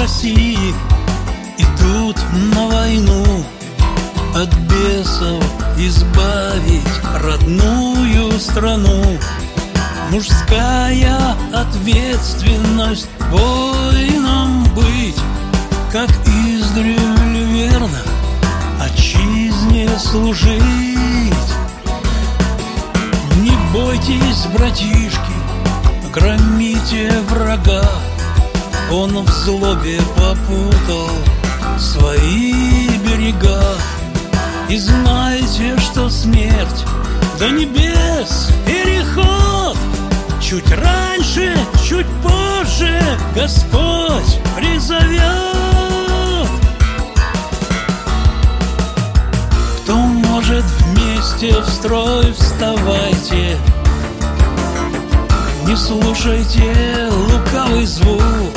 России. Идут на войну От бесов избавить родную страну. Мужская ответственность воином быть Как издревле верно отчизне служить. Не бойтесь, братишки, громите врага Он в злобе попутал свои берега. И знайте, что смерть до небес переход? Чуть раньше, чуть позже Господь призовет. Кто может вместе в строй вставайте? Не слушайте лукавый звук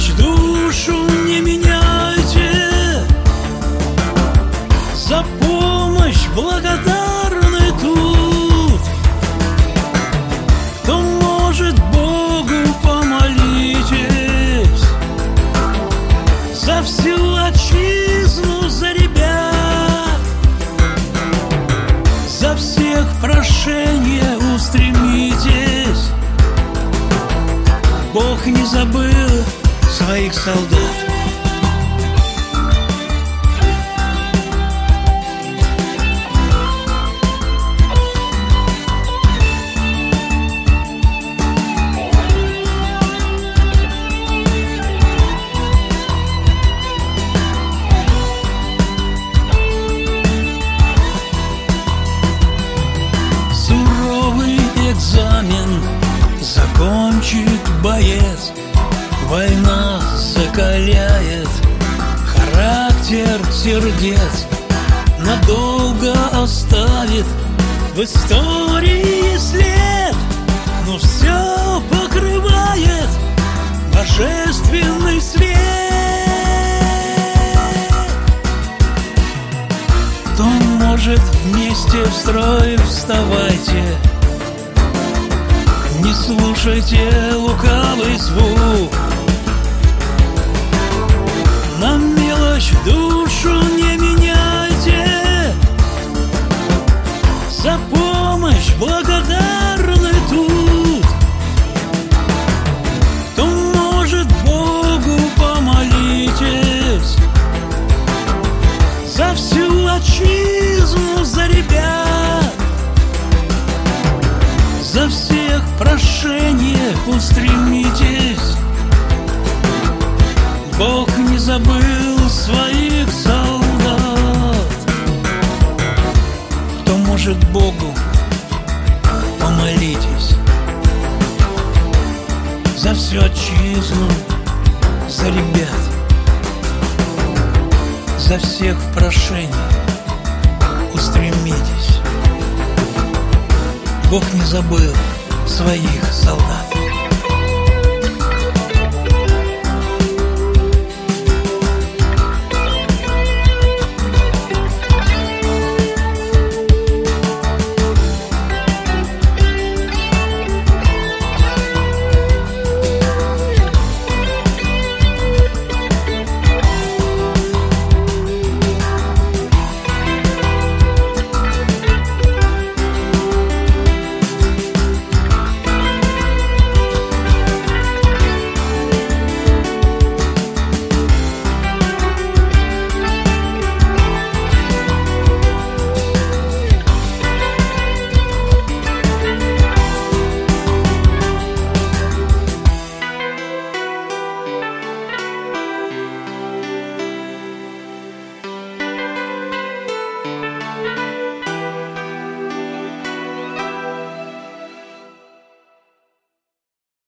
мелочь душу не меняйте. За помощь благодарны тут. Кто может Богу помолитесь? За всю отчизну, за ребят. За всех прошение устремитесь. Бог не забыл своих солдат. Экзамен закончит боец. Война закаляет характер сердец Надолго оставит в истории след Но все покрывает божественный свет. Кто может вместе в строй вставайте? Не слушайте лукавый звук За помощь благодарны тут. Кто может Богу помолитесь? За всю отчизну, за ребят За всех прошение устремитесь. Бог не забыл своих солдат может Богу помолитесь За всю отчизну, за ребят За всех в прошении. Устремитесь. Бог не забыл своих солдат